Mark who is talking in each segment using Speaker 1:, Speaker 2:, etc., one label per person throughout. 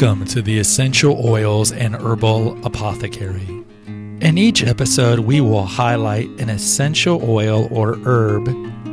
Speaker 1: Welcome to the Essential Oils and Herbal Apothecary. In each episode, we will highlight an essential oil or herb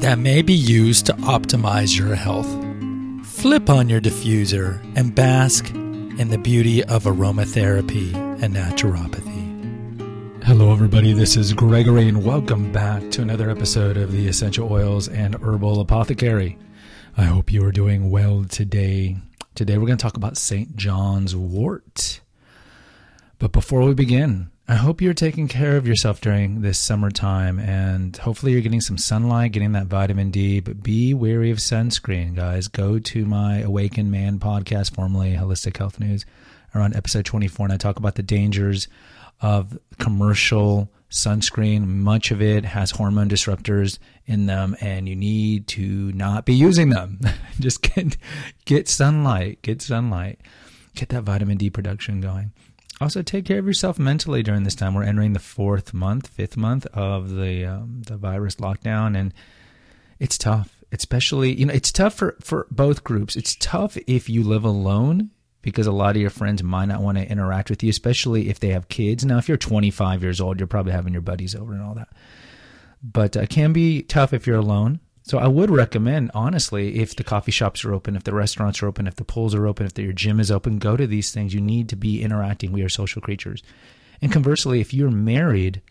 Speaker 1: that may be used to optimize your health. Flip on your diffuser and bask in the beauty of aromatherapy and naturopathy. Hello, everybody. This is Gregory, and welcome back to another episode of the Essential Oils and Herbal Apothecary. I hope you are doing well today. Today we're going to talk about St. John's wort. But before we begin, I hope you're taking care of yourself during this summertime and hopefully you're getting some sunlight, getting that vitamin D, but be wary of sunscreen, guys. Go to my Awakened Man podcast, formerly Holistic Health News, around episode 24, and I talk about the dangers of commercial sunscreen. Much of it has hormone disruptors in them, and you need to not be using them. Just get get sunlight, get sunlight, get that vitamin D production going. Also, take care of yourself mentally during this time. We're entering the fourth month, fifth month of the um, the virus lockdown, and it's tough. Especially, you know, it's tough for for both groups. It's tough if you live alone because a lot of your friends might not want to interact with you, especially if they have kids. Now, if you're 25 years old, you're probably having your buddies over and all that. But it uh, can be tough if you're alone. So I would recommend, honestly, if the coffee shops are open, if the restaurants are open, if the pools are open, if your gym is open, go to these things. You need to be interacting. We are social creatures. And conversely, if you're married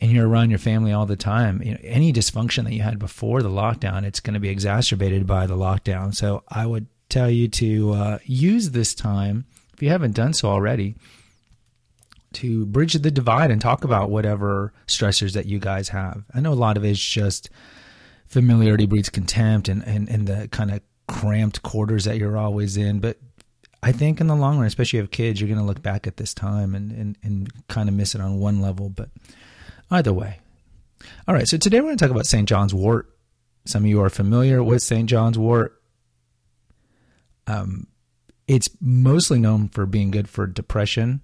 Speaker 1: and you're around your family all the time, you know, any dysfunction that you had before the lockdown, it's going to be exacerbated by the lockdown. So I would tell you to uh, use this time, if you haven't done so already, to bridge the divide and talk about whatever stressors that you guys have. I know a lot of it is just familiarity breeds contempt and, and, and the kind of cramped quarters that you're always in. But I think in the long run, especially if you have kids, you're going to look back at this time and, and, and kind of miss it on one level. But either way. All right, so today we're going to talk about St. John's wort. Some of you are familiar with St. John's wort. Um, it's mostly known for being good for depression.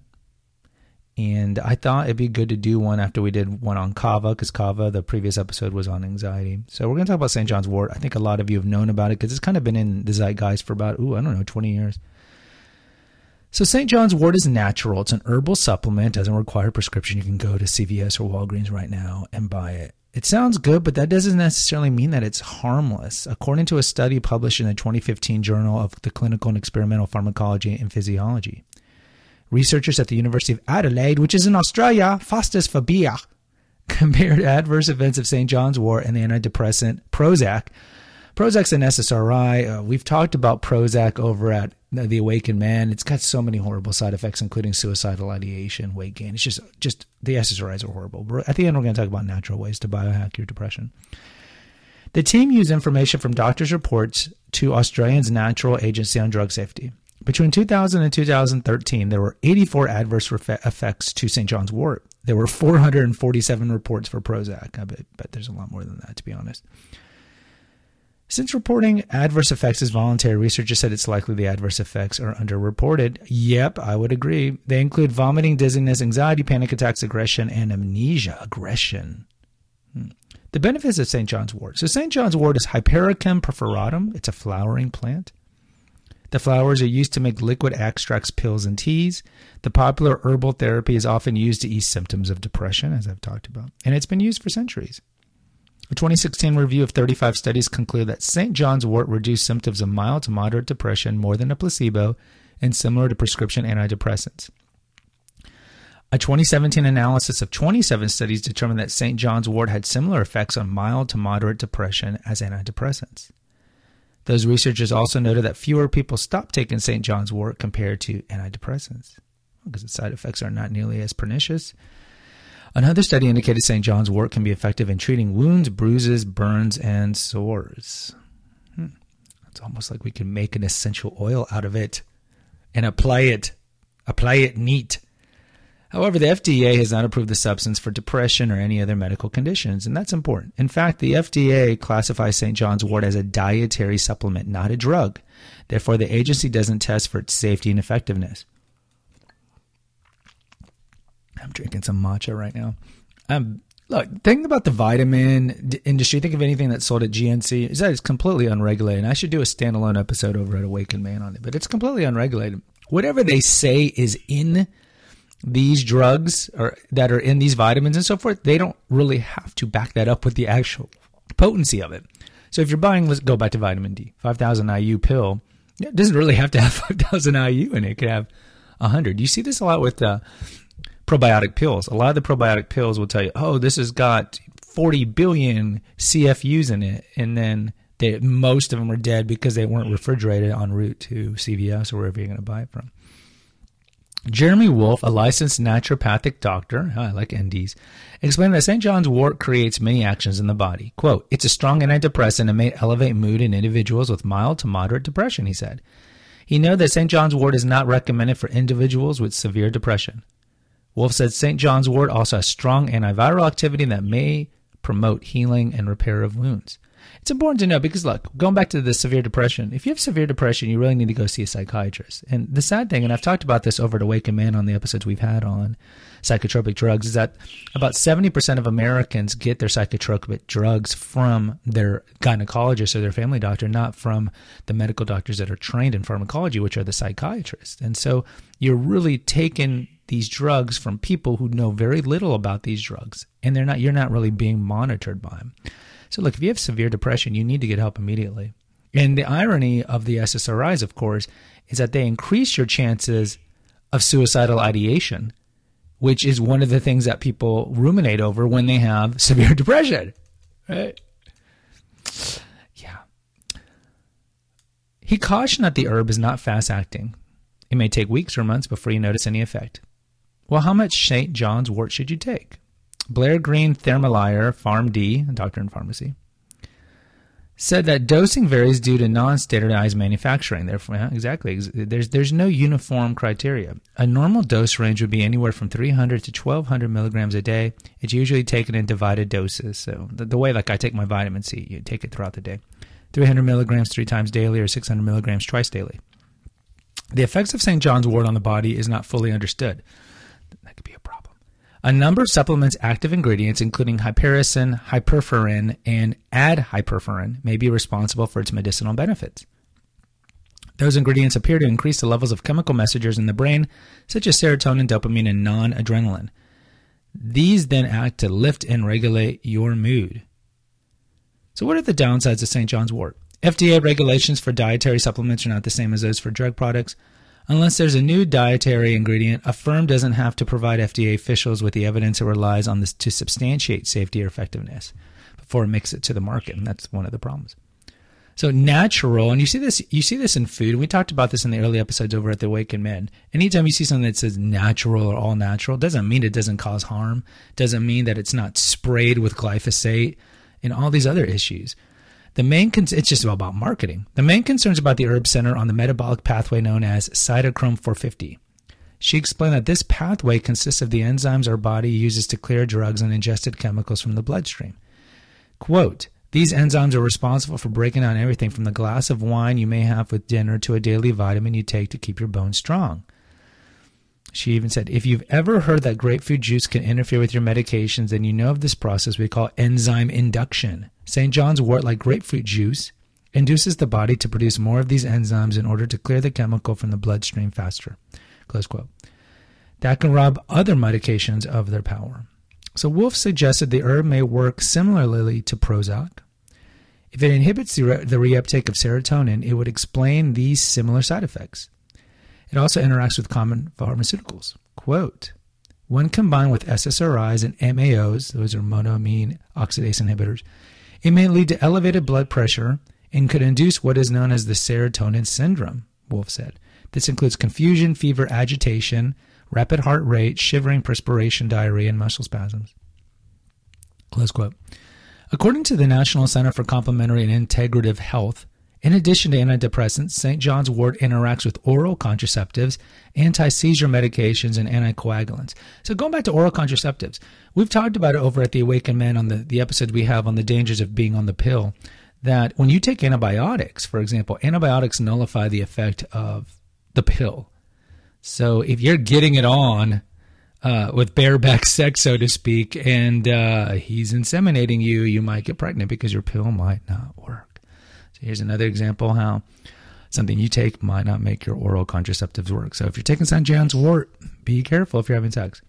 Speaker 1: And I thought it'd be good to do one after we did one on kava, because kava, the previous episode was on anxiety. So we're going to talk about St. John's wort. I think a lot of you have known about it because it's kind of been in the zeitgeist for about, ooh, I don't know, 20 years. So St. John's wort is natural. It's an herbal supplement, doesn't require prescription. You can go to CVS or Walgreens right now and buy it. It sounds good, but that doesn't necessarily mean that it's harmless. According to a study published in the 2015 Journal of the Clinical and Experimental Pharmacology and Physiology, researchers at the University of Adelaide, which is in Australia, for compared adverse events of St. John's wort and the antidepressant Prozac. Prozac's an SSRI. Uh, we've talked about Prozac over at the Awakened Man. It's got so many horrible side effects, including suicidal ideation, weight gain. It's just, just the SSRIs are horrible. At the end, we're going to talk about natural ways to biohack your depression. The team used information from doctors' reports to Australia's natural Agency on Drug Safety. Between 2000 and 2013, there were 84 adverse effects to St. John's wort. There were 447 reports for Prozac. I bet, bet there's a lot more than that, to be honest. Since reporting adverse effects is voluntary, researchers said it's likely the adverse effects are underreported. Yep, I would agree. They include vomiting, dizziness, anxiety, panic attacks, aggression, and amnesia. Aggression. Hmm. The benefits of St. John's wort. So, St. John's wort is Hypericum perforatum. It's a flowering plant. The flowers are used to make liquid extracts, pills, and teas. The popular herbal therapy is often used to ease symptoms of depression, as I've talked about, and it's been used for centuries. A 2016 review of 35 studies concluded that St. John's wort reduced symptoms of mild to moderate depression more than a placebo and similar to prescription antidepressants. A 2017 analysis of 27 studies determined that St. John's wort had similar effects on mild to moderate depression as antidepressants. Those researchers also noted that fewer people stopped taking St. John's wort compared to antidepressants because the side effects are not nearly as pernicious. Another study indicated St. John's wort can be effective in treating wounds, bruises, burns, and sores. Hmm. It's almost like we can make an essential oil out of it and apply it, apply it neat. However, the FDA has not approved the substance for depression or any other medical conditions, and that's important. In fact, the FDA classifies St. John's wort as a dietary supplement, not a drug. Therefore, the agency doesn't test for its safety and effectiveness. I'm drinking some matcha right now. Um, look, think about the vitamin industry. Think of anything that's sold at GNC. Is that it's completely unregulated. I should do a standalone episode over at Awakened Man on it, but it's completely unregulated. whatever they say is in these drugs or that are in these vitamins and so forth, they don't really have to back that up with the actual potency of it. So if you're buying, let's go back to vitamin D, 5,000 IU pill, it doesn't really have to have 5,000 IU in it. It could have 100. You see this a lot with uh, probiotic pills. A lot of the probiotic pills will tell you, oh, this has got 40 billion CFUs in it. And then they, most of them are dead because they weren't refrigerated en route to CVS or wherever you're going to buy it from. Jeremy Wolf, a licensed naturopathic doctor, I like NDs, explained that St. John's wort creates many actions in the body. Quote, it's a strong antidepressant and may elevate mood in individuals with mild to moderate depression, he said. He noted that St. John's wort is not recommended for individuals with severe depression. Wolf said St. John's wort also has strong antiviral activity that may promote healing and repair of wounds. It's important to know because look, going back to the severe depression, if you have severe depression, you really need to go see a psychiatrist. And the sad thing, and I've talked about this over at Awaken Man on the episodes we've had on psychotropic drugs, is that about 70% of Americans get their psychotropic drugs from their gynecologist or their family doctor, not from the medical doctors that are trained in pharmacology, which are the psychiatrists. And so you're really taking these drugs from people who know very little about these drugs and they're not you're not really being monitored by them. So, look, if you have severe depression, you need to get help immediately. And the irony of the SSRIs, of course, is that they increase your chances of suicidal ideation, which is one of the things that people ruminate over when they have severe depression. Right? Yeah. He cautioned that the herb is not fast acting. It may take weeks or months before you notice any effect. Well, how much St. John's wort should you take? Blair Green Thermalire, PharmD, doctor in pharmacy, said that dosing varies due to non-standardized manufacturing. Therefore, yeah, exactly, there's there's no uniform criteria. A normal dose range would be anywhere from 300 to 1200 milligrams a day. It's usually taken in divided doses. So the, the way like I take my vitamin C, you take it throughout the day. 300 milligrams three times daily or 600 milligrams twice daily. The effects of St. John's wort on the body is not fully understood. That could be a problem. A number of supplements' active ingredients, including hypericin, hyperforin, and adhyperforin, may be responsible for its medicinal benefits. Those ingredients appear to increase the levels of chemical messengers in the brain, such as serotonin, dopamine, and noradrenaline. These then act to lift and regulate your mood. So, what are the downsides of St. John's wort? FDA regulations for dietary supplements are not the same as those for drug products. Unless there's a new dietary ingredient, a firm doesn't have to provide FDA officials with the evidence it relies on this to substantiate safety or effectiveness before it makes it to the market. And that's one of the problems. So natural, and you see this, you see this in food. We talked about this in the early episodes over at the Awakened Man. Anytime you see something that says natural or all natural, doesn't mean it doesn't cause harm. Doesn't mean that it's not sprayed with glyphosate and all these other issues. The main con- it's just about marketing. The main concerns about the herb center on the metabolic pathway known as cytochrome 450. She explained that this pathway consists of the enzymes our body uses to clear drugs and ingested chemicals from the bloodstream. Quote, these enzymes are responsible for breaking down everything from the glass of wine you may have with dinner to a daily vitamin you take to keep your bones strong. She even said, if you've ever heard that grapefruit juice can interfere with your medications, then you know of this process we call enzyme induction. St. John's wort, like grapefruit juice, induces the body to produce more of these enzymes in order to clear the chemical from the bloodstream faster. Close quote. That can rob other medications of their power. So Wolf suggested the herb may work similarly to Prozac. If it inhibits the, re- the reuptake of serotonin, it would explain these similar side effects. It also interacts with common pharmaceuticals. Quote, when combined with SSRIs and MAOs, those are monoamine oxidase inhibitors, it may lead to elevated blood pressure and could induce what is known as the serotonin syndrome, Wolf said. This includes confusion, fever, agitation, rapid heart rate, shivering, perspiration, diarrhea, and muscle spasms. Close quote. According to the National Center for Complementary and Integrative Health, in addition to antidepressants, St. John's wort interacts with oral contraceptives, anti seizure medications, and anticoagulants. So, going back to oral contraceptives, we've talked about it over at the Awaken Men on the, the episode we have on the dangers of being on the pill. That when you take antibiotics, for example, antibiotics nullify the effect of the pill. So, if you're getting it on, uh, with bareback sex, so to speak, and uh, he's inseminating you, you might get pregnant because your pill might not work. So here's another example how something you take might not make your oral contraceptives work. So if you're taking St. John's wort, be careful if you're having sex.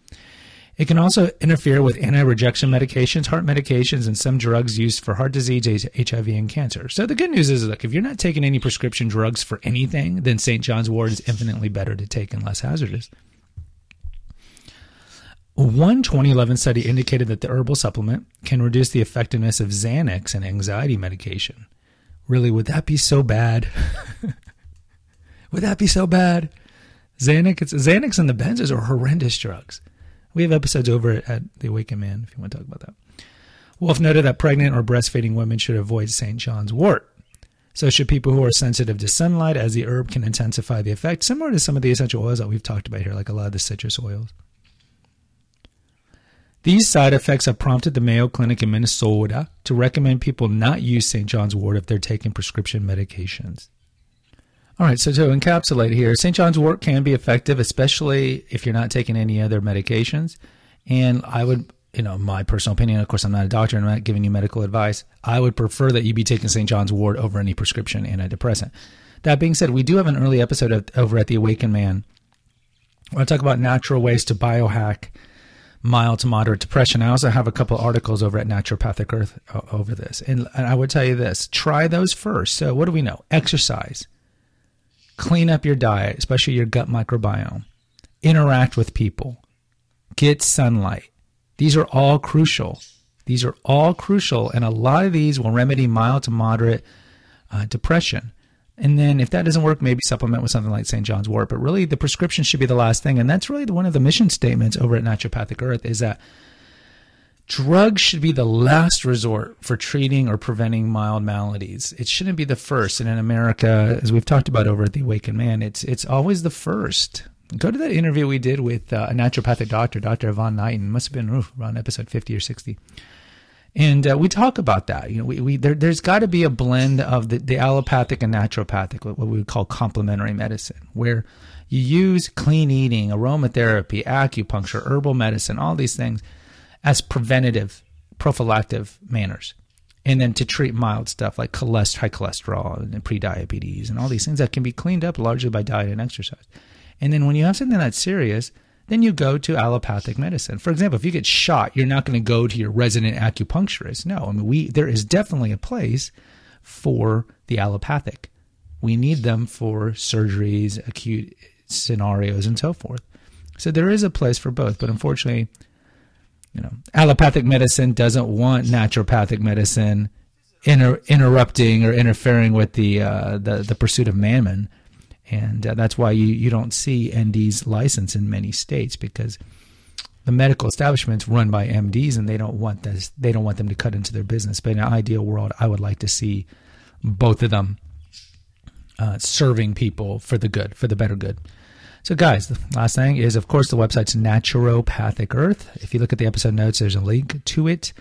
Speaker 1: It can also interfere with anti rejection medications, heart medications, and some drugs used for heart disease, HIV, and cancer. So the good news is, look, if you're not taking any prescription drugs for anything, then St. John's wort is infinitely better to take and less hazardous. One 2011 study indicated that the herbal supplement can reduce the effectiveness of Xanax and anxiety medication. Really, would that be so bad? would that be so bad? Xanax, Xanax and the benzos are horrendous drugs. We have episodes over at The Awakened Man if you want to talk about that. Wolf noted that pregnant or breastfeeding women should avoid St. John's wort. So should people who are sensitive to sunlight, as the herb can intensify the effect, similar to some of the essential oils that we've talked about here, like a lot of the citrus oils. These side effects have prompted the Mayo Clinic in Minnesota to recommend people not use St. John's wort if they're taking prescription medications. All right, so to encapsulate here, St. John's wort can be effective, especially if you're not taking any other medications. And I would, you know, my personal opinion, of course, I'm not a doctor and I'm not giving you medical advice. I would prefer that you be taking St. John's wort over any prescription antidepressant. That being said, we do have an early episode of, over at The Awakened Man where I talk about natural ways to biohack mild to moderate depression. I also have a couple articles over at Naturopathic Earth over this. And, and I would tell you this try those first. So, what do we know? Exercise clean up your diet, especially your gut microbiome, interact with people, get sunlight. These are all crucial. These are all crucial, and a lot of these will remedy mild to moderate uh, depression. And then, if that doesn't work, maybe supplement with something like St. John's Wort. But really, the prescription should be the last thing, and that's really one of the mission statements over at Naturopathic Earth is that Drugs should be the last resort for treating or preventing mild maladies. It shouldn't be the first. And in America, as we've talked about over at the Awakened Man, it's it's always the first. Go to that interview we did with uh, a naturopathic doctor, Dr. Yvonne Knighton. Must have been oof, around episode 50 or 60. And uh, we talk about that. You know, we, we there, has got to be a blend of the, the allopathic and naturopathic, what we would call complementary medicine, where you use clean eating, aromatherapy, acupuncture, herbal medicine, all these things – as preventative, prophylactic manners. And then to treat mild stuff like cholesterol, high cholesterol and prediabetes and all these things that can be cleaned up largely by diet and exercise. And then when you have something that's serious, then you go to allopathic medicine. For example, if you get shot, you're not going to go to your resident acupuncturist. No, I mean we there is definitely a place for the allopathic. We need them for surgeries, acute scenarios, and so forth. So there is a place for both, but unfortunately, you know, allopathic medicine doesn't want naturopathic medicine inter- interrupting or interfering with the, uh, the the pursuit of mammon, and uh, that's why you you don't see NDs licensed in many states because the medical establishments run by MDs and they don't want this they don't want them to cut into their business. But in an ideal world, I would like to see both of them uh, serving people for the good, for the better good. So, guys, the last thing is, of course, the website's Naturopathic Earth. If you look at the episode notes, there's a link to it.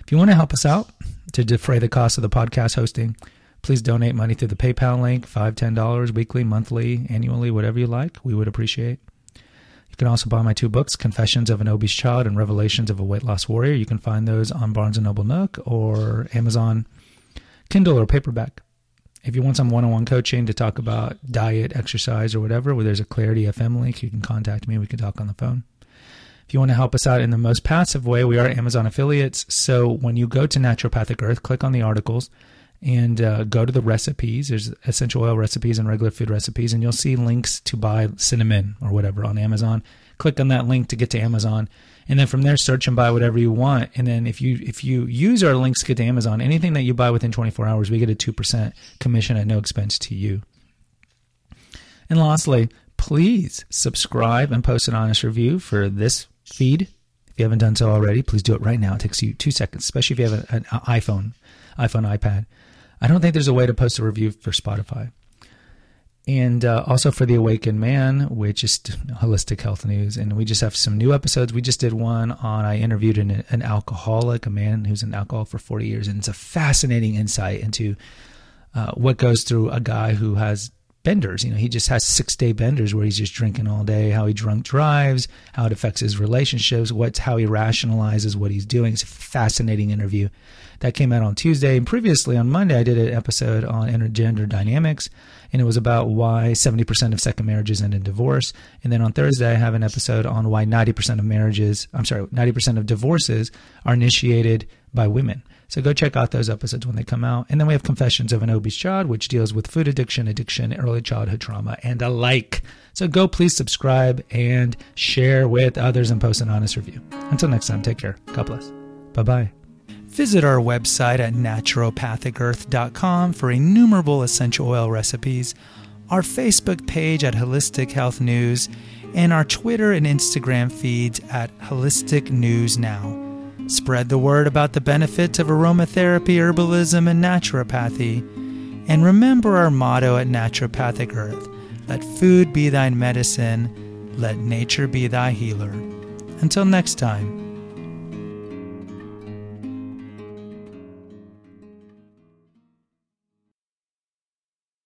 Speaker 1: If you want to help us out to defray the cost of the podcast hosting, please donate money through the PayPal link, $5, $10 weekly, monthly, annually, whatever you like. We would appreciate. You can also buy my two books, Confessions of an Obese Child and Revelations of a Weight Loss Warrior. You can find those on Barnes & Noble Nook or Amazon Kindle or paperback if you want some one-on-one coaching to talk about diet, exercise, or whatever, where there's a Clarity FM link, you can contact me. We can talk on the phone. If you want to help us out in the most passive way, we are Amazon affiliates. So when you go to Naturopathic Earth, click on the articles and uh, go to the recipes. There's essential oil recipes and regular food recipes, and you'll see links to buy cinnamon or whatever on Amazon. Click on that link to get to Amazon and then from there search and buy whatever you want. And then if you if you use our links to get to amazon anything that you buy within 24 hours we get a 2% commission at no expense to you. And lastly please subscribe and post an honest review for this feed. If you haven't done so already please do it right now. It takes you two seconds especially if you have an iphone iphone ipad i don't think there's a way to post a review for spotify. And uh, also for the awakened man which is holistic health news. And we just have some new episodes. We just did one on i interviewed an, an alcoholic a man who's an alcoholic for 40 years. And it's a fascinating insight into uh, what goes through a guy who has benders. You know, he just has six day benders where he's just drinking all day, how he drunk drives, how it affects his relationships, what's how he rationalizes what he's doing. It's a fascinating interview that came out on Tuesday. And previously on Monday, I did an episode on intergender dynamics, and it was about why 70% of second marriages end in divorce. And then on Thursday, I have an episode on why 90% of marriages, I'm sorry, 90% of divorces are initiated by women. So go check out those episodes when they come out. And then we have Confessions of an Obese Child, which deals with food addiction, addiction, early childhood trauma, and alike. So go please subscribe and share with others and post an honest review. Until next time, take care. God bless. Bye bye. Visit our website at naturopathicearth.com for innumerable essential oil recipes, our Facebook page at Holistic Health News, and our Twitter and Instagram feeds at Holistic News Now. Spread the word about the benefits of aromatherapy, herbalism, and naturopathy. And remember our motto at Naturopathic Earth let food be thine medicine, let nature be thy healer. Until next time.